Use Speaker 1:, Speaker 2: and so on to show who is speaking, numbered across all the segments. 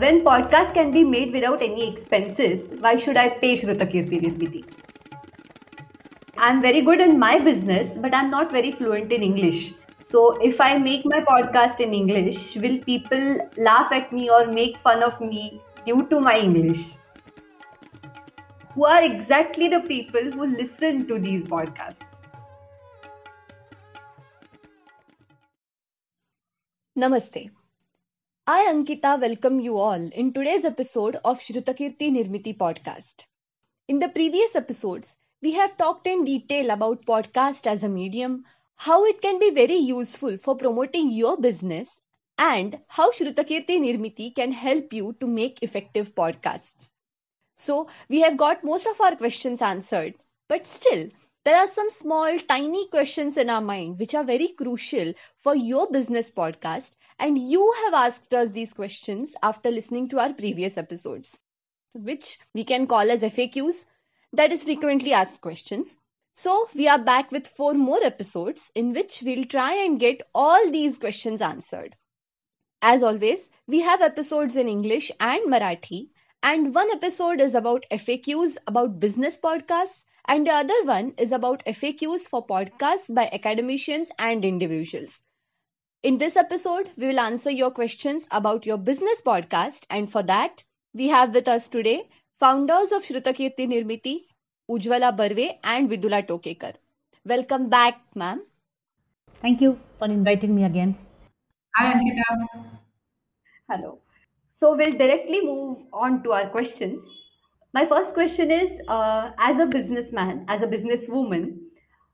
Speaker 1: When podcast can be made without any expenses, why should I pay Shrutakirti Nirmiti? I'm very good in my business, but I'm not very fluent in English. So if I make my podcast in English, will people laugh at me or make fun of me due to my English? Who are exactly the people who listen to these podcasts?
Speaker 2: Namaste. I, Ankita, welcome you all in today's episode of Shrutakirti Nirmiti podcast. In the previous episodes, we have talked in detail about podcast as a medium, how it can be very useful for promoting your business, and how Shrutakirti Nirmiti can help you to make effective podcasts. So, we have got most of our questions answered, but still, there are some small, tiny questions in our mind which are very crucial for your business podcast, and you have asked us these questions after listening to our previous episodes, which we can call as FAQs, that is frequently asked questions. So, we are back with four more episodes in which we'll try and get all these questions answered. As always, we have episodes in English and Marathi, and one episode is about FAQs about business podcasts and the other one is about FAQs for podcasts by academicians and individuals. In this episode, we will answer your questions about your business podcast, and for that, we have with us today founders of Shrutakirti Nirmiti, Ujwala Barve and Vidula Tokekar. Welcome back, ma'am.
Speaker 3: Thank you for inviting me again.
Speaker 4: Hi, Ankita.
Speaker 1: Hello. So we'll directly move on to our questions. My first question is uh, As a businessman, as a businesswoman,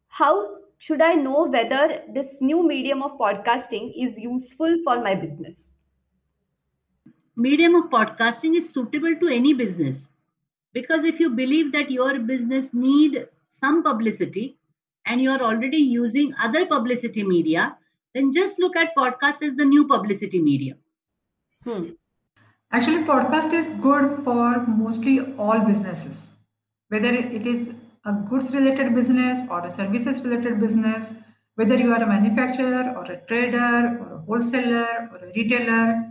Speaker 1: how should I know whether this new medium of podcasting is useful for my business?
Speaker 3: Medium of podcasting is suitable to any business because if you believe that your business need some publicity and you are already using other publicity media, then just look at podcast as the new publicity media.
Speaker 1: Hmm.
Speaker 4: Actually, podcast is good for mostly all businesses, whether it is a goods related business or a services related business, whether you are a manufacturer or a trader or a wholesaler or a retailer,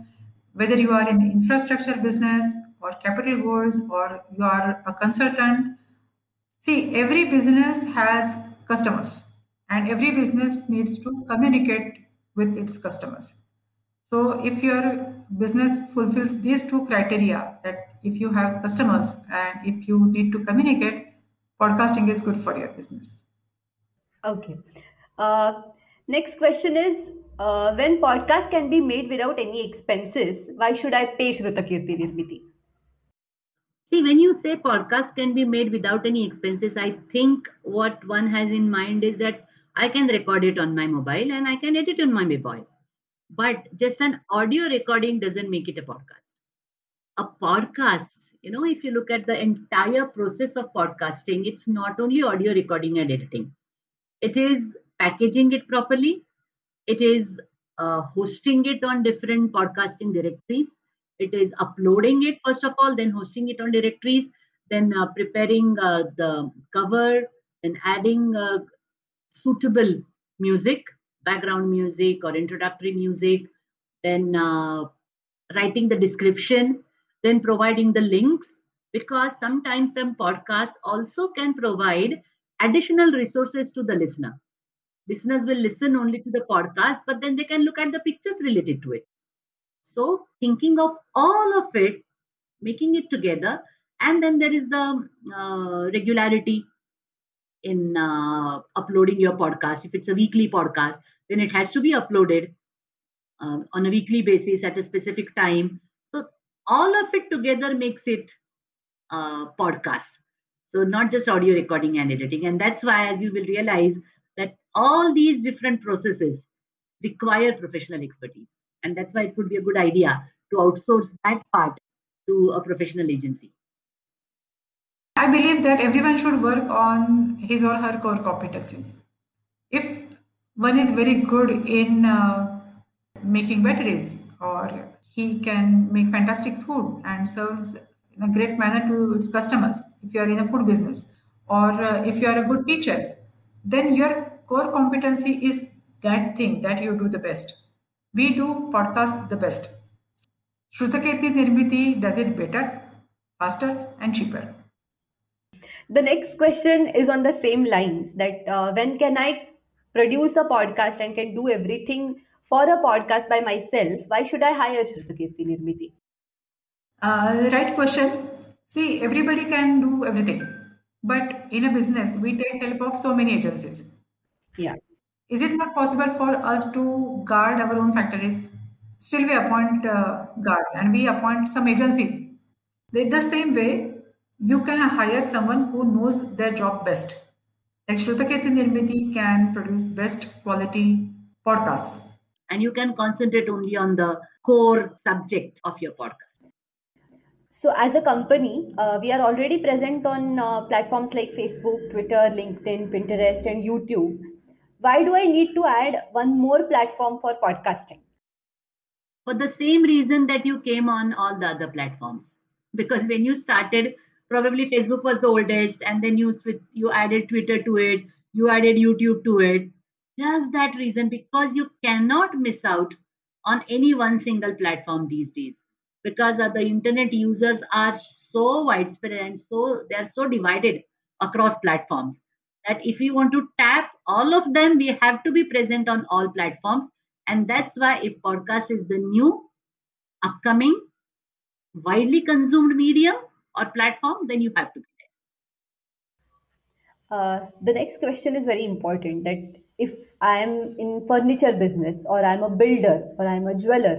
Speaker 4: whether you are in the infrastructure business or capital goods or you are a consultant. See, every business has customers and every business needs to communicate with its customers. So if your business fulfills these two criteria, that if you have customers and if you need to communicate, podcasting is good for your business.
Speaker 1: Okay. Uh, next question is uh, when podcast can be made without any expenses, why should I pay Shrutakirti Nirmiti?
Speaker 3: See, when you say podcast can be made without any expenses, I think what one has in mind is that I can record it on my mobile and I can edit on my mobile. But just an audio recording doesn't make it a podcast. A podcast, you know, if you look at the entire process of podcasting, it's not only audio recording and editing, it is packaging it properly, it is uh, hosting it on different podcasting directories. It is uploading it first of all then hosting it on directories then uh, preparing uh, the cover and adding uh, suitable music background music or introductory music then uh, writing the description then providing the links because sometimes some podcasts also can provide additional resources to the listener listeners will listen only to the podcast but then they can look at the pictures related to it so thinking of all of it, making it together, and then there is the uh, regularity in uh, uploading your podcast. If it's a weekly podcast, then it has to be uploaded uh, on a weekly basis at a specific time. All of it together makes it a podcast. So not just audio recording and editing, and that's why, as you will realize, that all these different processes require professional expertise and that's why it could be a good idea to outsource that part to a professional agency
Speaker 4: I believe that everyone should work on his or her core competency. If one is very good in uh, making batteries, or he can make fantastic food and serves in a great manner to its customers, if you are in a food business, or uh, if you are a good teacher, then your core competency is that thing that you do the best we do podcast the best. Shrutakirti Nirmiti does it better, faster, and cheaper.
Speaker 1: The next question is on the same lines that uh, when can I produce a podcast and can do everything for a podcast by myself? Why should I hire Shrutakirti Nirmiti?
Speaker 4: Uh, right question. See, everybody can do everything, but in a business, we take help of so many agencies.
Speaker 1: Yeah.
Speaker 4: Is it not possible for us to guard our own factories? Still, we appoint uh, guards and we appoint some agency. In the same way, you can hire someone who knows their job best. Like Shrutakirti Nirmiti can produce best quality podcasts.
Speaker 3: And you can concentrate only on the core subject of your podcast.
Speaker 1: So, as a company, uh, we are already present on uh, platforms like Facebook, Twitter, LinkedIn, Pinterest, and YouTube. Why do I need to add one more platform for podcasting?
Speaker 3: For the same reason that you came on all the other platforms. Because when you started, probably Facebook was the oldest, and then you you added Twitter to it, you added YouTube to it. Just that reason, because you cannot miss out on any one single platform these days. Because the internet users are so widespread and so they are so divided across platforms that if we want to tap all of them we have to be present on all platforms. And that's why if podcast is the new upcoming widely consumed medium or platform then you have to be
Speaker 1: there. Uh, the next question is very important that if i am in furniture business or i'm a builder or i'm a jeweler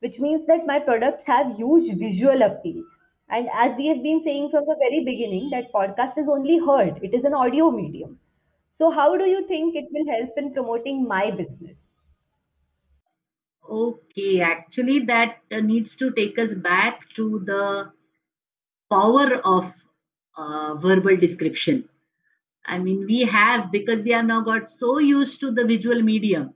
Speaker 1: which means that my products have huge visual appeal. And as we have been saying from the very beginning, that podcast is only heard, it is an audio medium. So, how do you think it will help in promoting my business?
Speaker 3: Okay, actually, that uh, needs to take us back to the power of uh, verbal description. I mean, we have, because we have now got so used to the visual medium,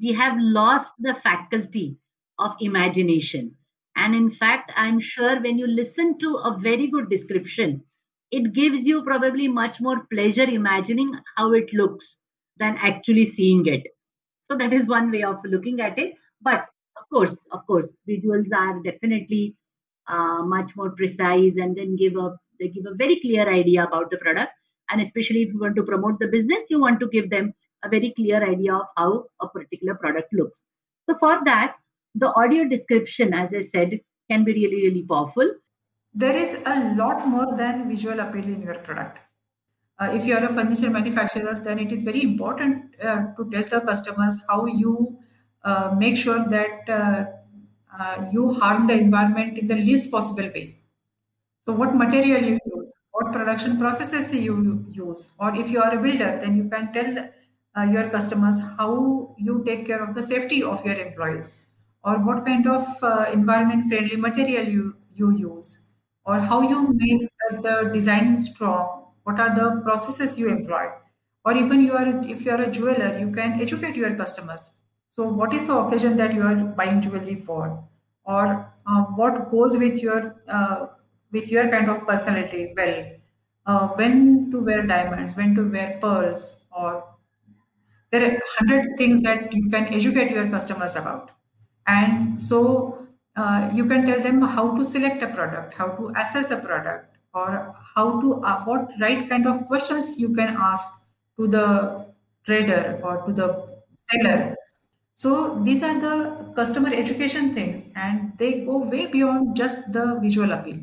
Speaker 3: we have lost the faculty of imagination. And in fact, I'm sure when you listen to a very good description, it gives you probably much more pleasure imagining how it looks than actually seeing it. So that is one way of looking at it. But of course, of course, visuals are definitely uh, much more precise and then give a they give a very clear idea about the product. And especially if you want to promote the business, you want to give them a very clear idea of how a particular product looks. So for that, the audio description, as I said, can be really, really powerful.
Speaker 4: There is a lot more than visual appeal in your product. Uh, if you are a furniture manufacturer, then it is very important uh, to tell the customers how you uh, make sure that uh, uh, you harm the environment in the least possible way. So, what material you use, what production processes you use, or if you are a builder, then you can tell uh, your customers how you take care of the safety of your employees. Or what kind of uh, environment friendly material you, you use. Or how you make the design strong. What are the processes you employ. Or even you are if you are a jeweler you can educate your customers. So what is the occasion that you are buying jewelry for? Or uh, what goes with your uh, with your kind of personality well uh, when to wear diamonds when to wear pearls or there are hundred things that you can educate your customers about and so uh, you can tell them how to select a product, how to assess a product, or how to uh, what right kind of questions you can ask to the trader or to the seller. So these are the customer education things, and they go way beyond just the visual appeal.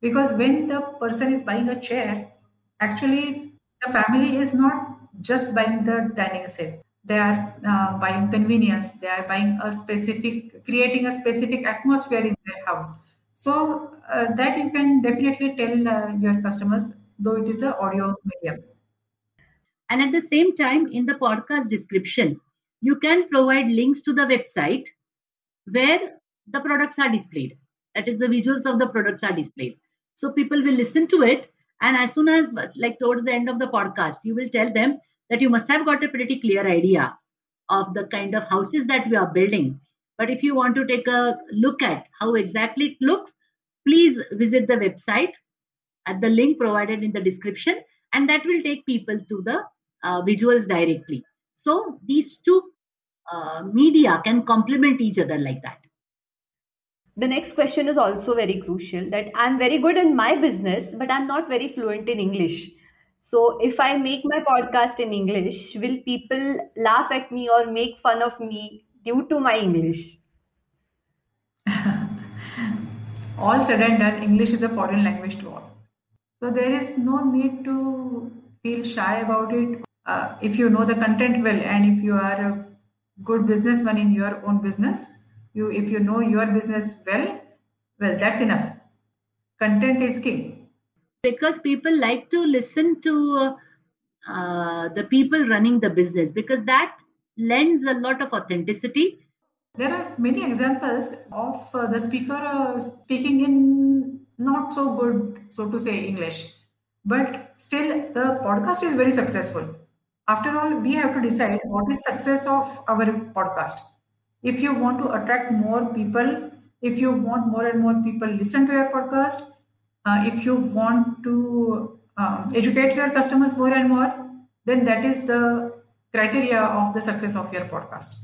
Speaker 4: Because when the person is buying a chair, actually the family is not just buying the dining set. They are uh, buying convenience. They are buying a specific creating a specific atmosphere in their house. So uh, that you can definitely tell uh, your customers though it is a audio medium.
Speaker 3: And at the same time in the podcast description you can provide links to the website where the products are displayed. That is the visuals of the products are displayed so people will listen to it and as soon as like towards the end of the podcast you will tell them that you must have got a pretty clear idea of the kind of houses that we are building. But if you want to take a look at how exactly it looks, please visit the website at the link provided in the description, and that will take people to the uh, visuals directly. So these two uh, media can complement each other like that.
Speaker 1: The next question is also very crucial that I'm very good in my business, but I'm not very fluent in English. So if I make my podcast in English, will people laugh at me or make fun of me due to my English?
Speaker 4: all said and done, English is a foreign language to all. So there is no need to feel shy about it. Uh, if you know the content well and if you are a good businessman in your own business, you if you know your business well, well that's enough. Content is king.
Speaker 3: Because people like to listen to uh, the people running the business because that lends a lot of authenticity
Speaker 4: there are many examples of uh, the speaker uh, speaking in not so good, so to say, English, but still the podcast is very successful. After all, we have to decide what is success of our podcast. If you want to attract more people, if you want more and more people listen to your podcast, uh, if you want to um, educate your customers more and more, then that is the criteria of the success of your podcast.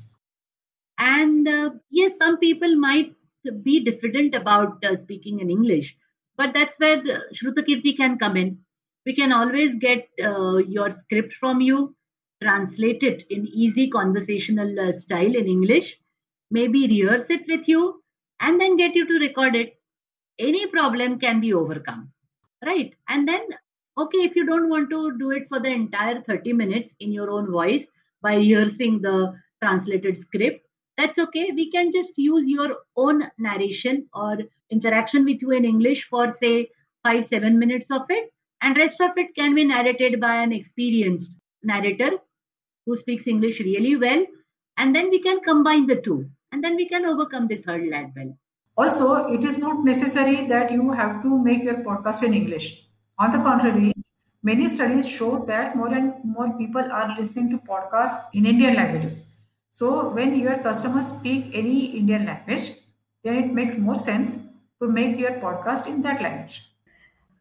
Speaker 3: And uh, yes, some people might be diffident about uh, speaking in English, but that's where Shrutakirti can come in. We can always get uh, your script from you, translate it in easy conversational uh, style in English, maybe rehearse it with you, and then get you to record it. Any problem can be overcome, right? And then, okay, if you don't want to do it for the entire 30 minutes in your own voice by rehearsing the translated script, that's okay we can just use your own narration or interaction with you in english for say 5 7 minutes of it and rest of it can be narrated by an experienced narrator who speaks english really well and then we can combine the two and then we can overcome this hurdle as well
Speaker 4: also it is not necessary that you have to make your podcast in english on the contrary many studies show that more and more people are listening to podcasts in indian languages so when your customers speak any Indian language, then it makes more sense to make your podcast in that language.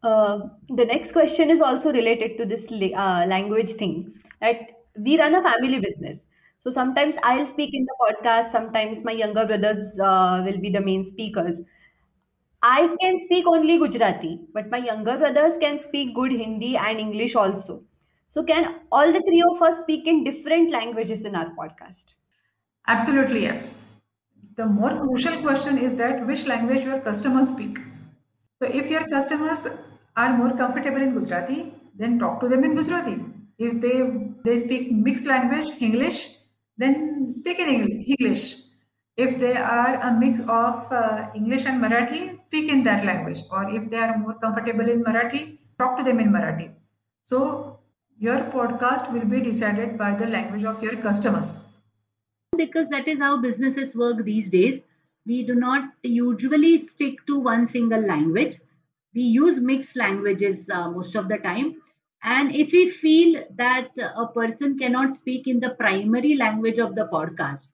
Speaker 1: Uh, the next question is also related to this uh, language thing. That we run a family business. So sometimes I'll speak in the podcast. Sometimes my younger brothers uh, will be the main speakers. I can speak only Gujarati, but my younger brothers can speak good Hindi and English also. So can all the three of us speak in different languages in our podcast?
Speaker 4: Absolutely, yes. The more crucial question is that which language your customers speak. So if your customers are more comfortable in Gujarati, then talk to them in Gujarati. If they they speak mixed language, English, then speak in English. If they are a mix of uh, English and Marathi, speak in that language. Or if they are more comfortable in Marathi, talk to them in Marathi. So your podcast will be decided by the language of your customers
Speaker 3: because that is how businesses work these days. We do not usually stick to one single language. We use mixed languages uh, most of the time. And if we feel that a person cannot speak in the primary language of the podcast,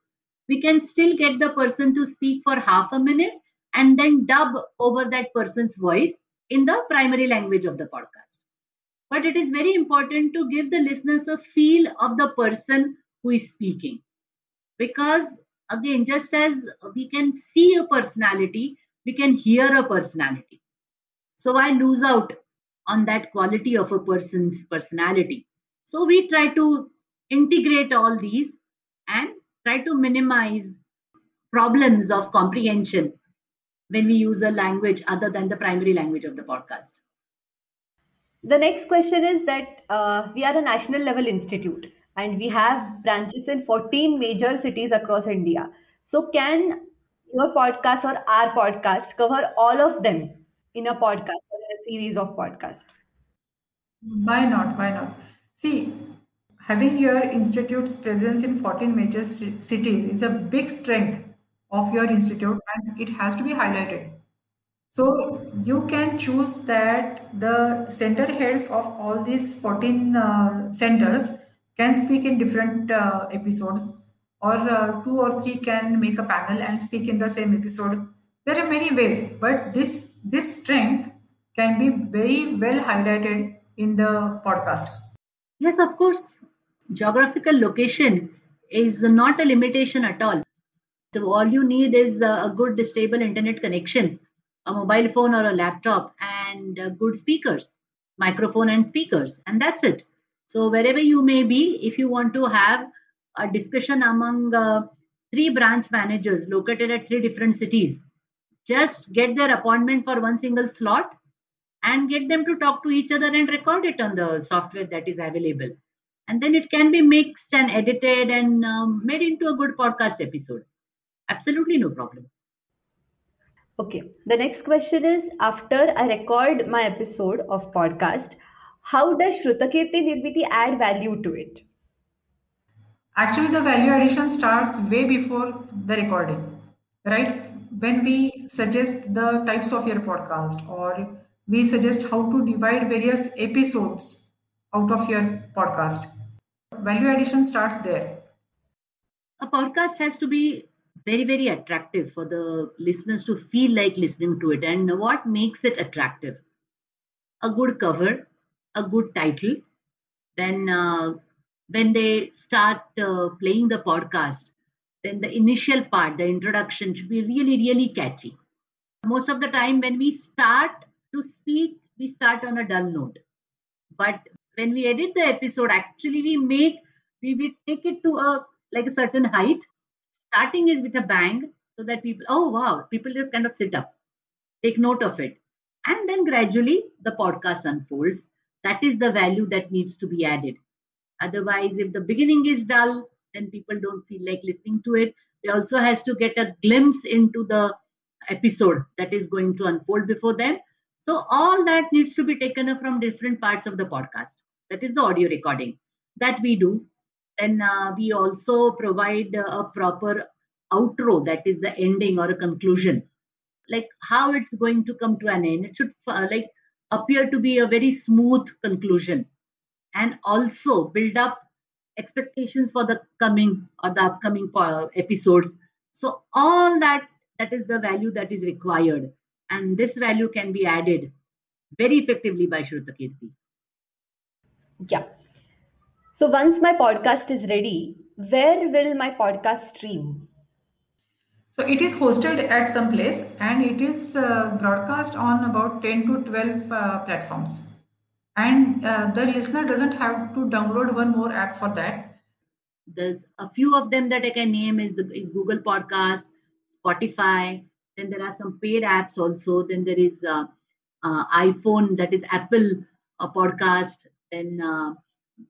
Speaker 3: we can still get the person to speak for half a minute and then dub over that person's voice in the primary language of the podcast. But it is very important to give the listeners a feel of the person who is speaking because again just as we can see a personality we can hear a personality so i lose out on that quality of a person's personality. So we try to integrate all these and try to minimize problems of comprehension when we use a language other than the primary language of the podcast.
Speaker 1: The next question is that uh, we are a national level institute and we have branches in 14 major cities across India. So, can your podcast or our podcast cover all of them in a podcast series of podcast.
Speaker 4: Why not? Why not? See, having your institute's presence in 14 major cities is a big strength of your institute and it has to be highlighted. So you can choose that the center heads of all these 14 uh, centers can speak in different uh, episodes or uh, two or three can make a panel and speak in the same episode there are many ways but this this strength can be very well highlighted in the podcast.
Speaker 3: Yes of course. Geographical location is not a limitation at all. So all you need is a good stable internet connection, a mobile phone or a laptop, and uh, good speakers, microphone and speakers, and that's it. So wherever you may be, if you want to have a discussion among uh, three branch managers located at three different cities, just get their appointment for one single slot and get them to talk to each other and record it on the software that is available. And then it can be mixed and edited and um, made into a good podcast episode. Absolutely no problem.
Speaker 1: Okay. The next question is after i record my episode of podcast how does shrutakirti nirmiti add value to it?
Speaker 4: Actually the value addition starts way before the recording right? When we suggest the types of your podcast or we suggest how to divide various episodes out of your podcast. Value addition starts there.
Speaker 3: A podcast has to be very, very attractive for the listeners to feel like listening to it. And what makes it attractive? A good cover, a good title. Then, uh, when they start uh, playing the podcast, then the initial part, the introduction, should be really, really catchy. Most of the time, when we start to speak, we start on a dull note. But when we edit the episode, actually we make we, we take it to a like a certain height. Starting is with a bang, so that people, oh wow, people just kind of sit up, take note of it. And then gradually the podcast unfolds. That is the value that needs to be added. Otherwise, if the beginning is dull, then people don't feel like listening to it. They also has to get a glimpse into the episode that is going to unfold before them so all that needs to be taken from different parts of the podcast. That is the audio recording that we do. And uh, we also provide a proper outro, that is the ending or a conclusion, like how it's going to come to an end. It should uh, like appear to be a very smooth conclusion, and also build up expectations for the coming or the upcoming uh, episodes. So all that that is the value that is required and this value can be added very effectively by Shrutakirti.
Speaker 1: Yeah. So once my podcast is ready, where will my podcast stream?
Speaker 4: So it is hosted at some place and it is uh, broadcast on about 10 to 12 uh, platforms. And uh, the listener doesn't have to download one more app for that.
Speaker 3: There's a few of them that I can name is the is Google Podcast, Spotify, then there are some paid apps also. Then there is uh, uh, iPhone, that is Apple a podcast. Then uh,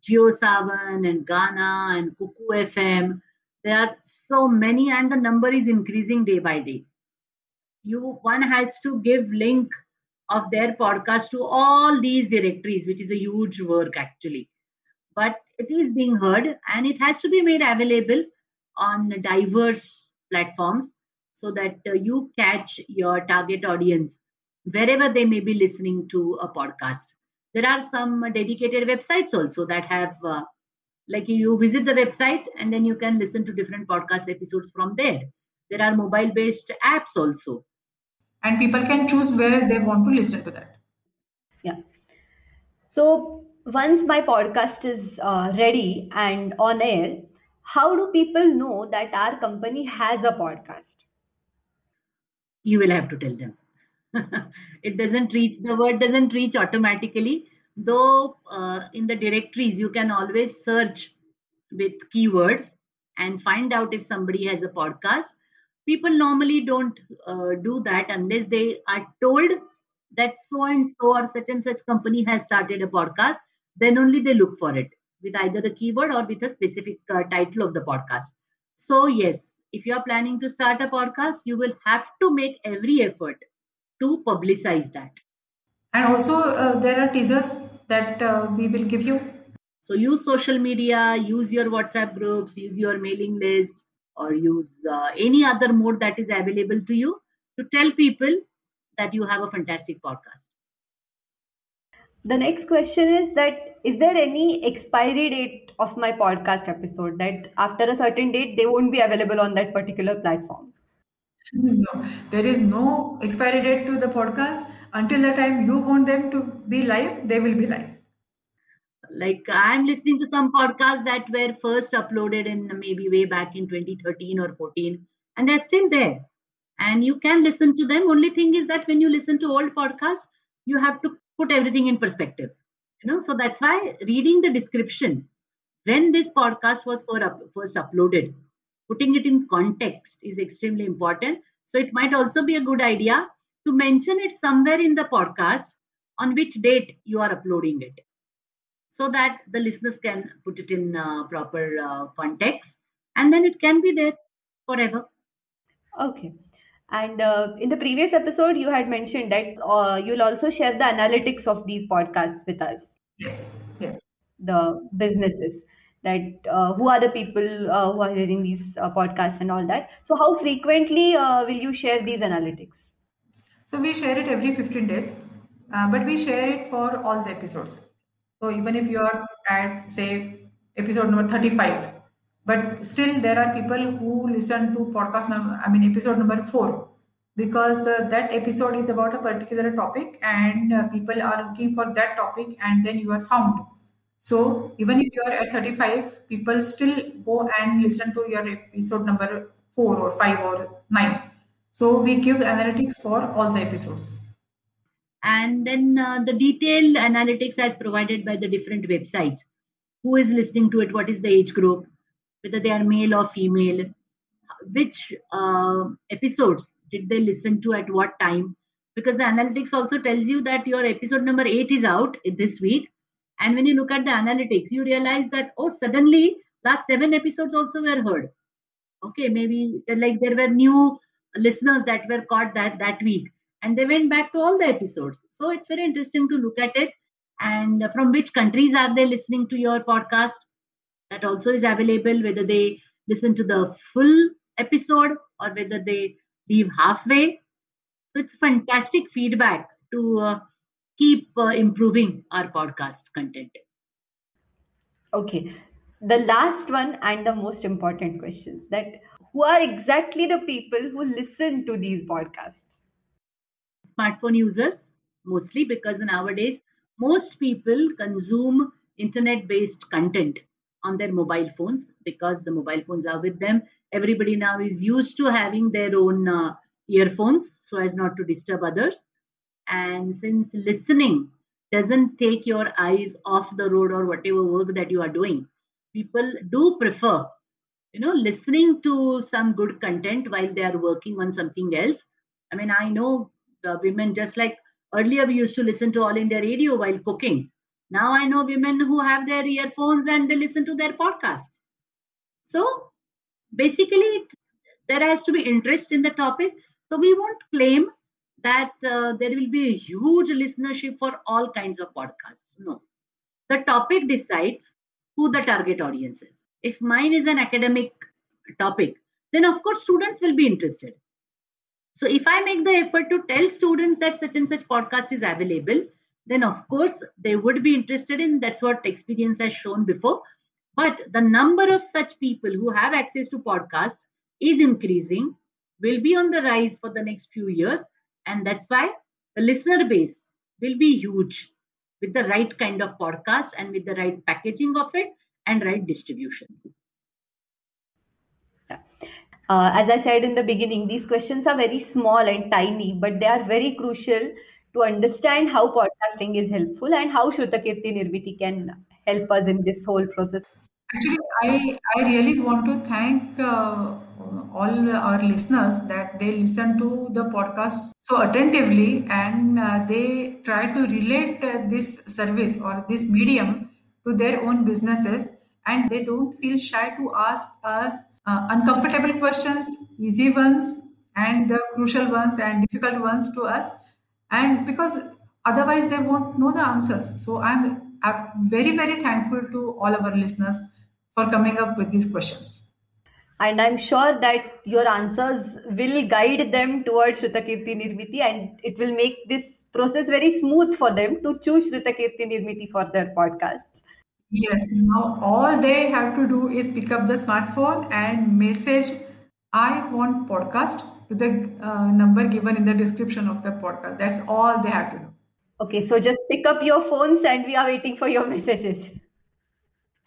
Speaker 3: JioSaavn and Gaana and Kuku FM. There are so many, and the number is increasing day by day. You one has to give link of their podcast to all these directories, which is a huge work actually. But it is being heard, and it has to be made available on diverse platforms so that uh, you catch your target audience wherever they may be listening to a podcast. There are some dedicated websites also that have, uh, like, you visit the website and then you can listen to different podcast episodes from there. There are mobile based apps also.
Speaker 4: And people can choose where they want to listen to that.
Speaker 1: Yeah. So once my podcast is uh, ready and on air, how do people know that our company has a podcast?
Speaker 3: You will have to tell them. It doesn't reach the word doesn't reach automatically though uh, in the directories you can always search with keywords and find out if somebody has a podcast. People normally don't uh, do that unless they are told that so and so or such and such company has started a podcast then only they look for it with either the keyword or with a specific uh, title of the podcast. So yes if you are planning to start a podcast, you will have to make every effort to publicize that.
Speaker 4: And also, uh, there are teasers that uh, we will give you.
Speaker 3: So, use social media, use your WhatsApp groups, use your mailing list, or use uh, any other mode that is available to you to tell people that you have a fantastic podcast.
Speaker 1: The next question is that is there any expiry date of my podcast episode that after a certain date they won't be available on that particular platform?
Speaker 4: No, there is no expiry date to the podcast. Until the time you want them to be live, they will be live.
Speaker 3: Like I'm listening to some podcasts that were first uploaded in maybe way back in 2013 or 14, and they're still there and you can listen to them only thing is that when you listen to old podcasts you have to put everything in perspective you know? So that's why reading the description when this podcast was for first uploaded putting it in context is extremely important. So it might also be a good idea to mention it somewhere in the podcast on which date you are uploading it so that the listeners can put it in uh, proper uh, context and then it can be there forever.
Speaker 1: Okay. And uh, in the previous episode, you had mentioned that uh, you'll also share the analytics of these podcasts with us,
Speaker 4: Yes, yes.
Speaker 1: the businesses, that uh, who are the people uh, who are hearing these uh, podcasts and all that. So, how frequently uh, will you share these analytics?
Speaker 4: So we share it every 15 days, uh, but we share it for all the episodes. So even if you are at, say, episode number 35, but still there are people who listen to podcast number, I mean, episode number four, because the, that episode is about a particular topic and uh, people are looking for that topic and then you are found. So even if you are at 35, people still go and listen to your episode number four or five or nine. So we give analytics for all the episodes.
Speaker 3: and then uh, the detailed analytics as provided by the different websites who is listening to it what is the age group whether they are male or female which uh, episodes did they listen to at what time? Because the analytics also tells you that your episode number 8 is out this week. And when you look at the analytics you realize that oh suddenly last 7 episodes also were heard. Okay maybe like there were new listeners that were caught that that week. And they went back to all the episodes. So it's very interesting to look at it. And from which countries are they listening to your podcast that also is available whether they listen to the full episode or whether they leave halfway so it's fantastic feedback to uh, keep uh, improving our podcast content
Speaker 1: Okay. The last one and the most important question that who are exactly the people who listen to these podcasts?
Speaker 3: smartphone users mostly because nowadays most people consume internet based content on their mobile phones because the mobile phones are with them. Everybody now is used to having their own uh, earphones so as not to disturb others. And since listening doesn't take your eyes off the road or whatever work that you are doing people do prefer you know listening to some good content while they are working on something else. I mean i know the women just like earlier we used to listen to all india radio while cooking now i know women who have their earphones and they listen to their podcasts. So basically there has to be interest in the topic. So we won't claim that uh, there will be a huge listenership for all kinds of podcasts. No. The topic decides who the target audience is. If mine is an academic topic then of course students will be interested. So if I make the effort to tell students that such and such podcast is available, then of course they would be interested in that's what experience has shown before. But the number of such people who have access to podcasts is increasing, will be on the rise for the next few years, and that's why the listener base will be huge with the right kind of podcast and with the right packaging of it and right distribution.
Speaker 1: Uh, as I said in the beginning, these questions are very small and tiny, but they are very crucial to understand how podcasting is helpful and how Shrutakirti Nirmiti can help us in this whole process.
Speaker 4: Actually, I, I really want to thank uh, all our listeners that they listen to the podcast so attentively and uh, they try to relate uh, this service or this medium to their own businesses and they don't feel shy to ask us uh, uncomfortable questions, easy ones, and the crucial ones and difficult ones to us. And because otherwise they won't know the answers. So I'm, I'm very, very thankful to all our listeners for coming up with these questions.
Speaker 1: And I'm sure that your answers will guide them towards Shrutakirti Nirmiti and it will make this process very smooth for them to choose Shrutakirti Nirmiti for their podcast.
Speaker 4: Yes, now all they have to do is pick up the smartphone and message I want podcast to the uh, number given in the description of the podcast. That's all they have to do.
Speaker 1: Okay, so just pick up your phones and we are waiting for your messages.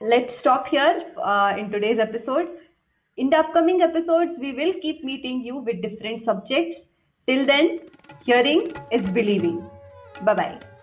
Speaker 1: Let's stop here uh, in today's episode. In the upcoming episodes, we will keep meeting you with different subjects. Till then, hearing is believing. Bye bye.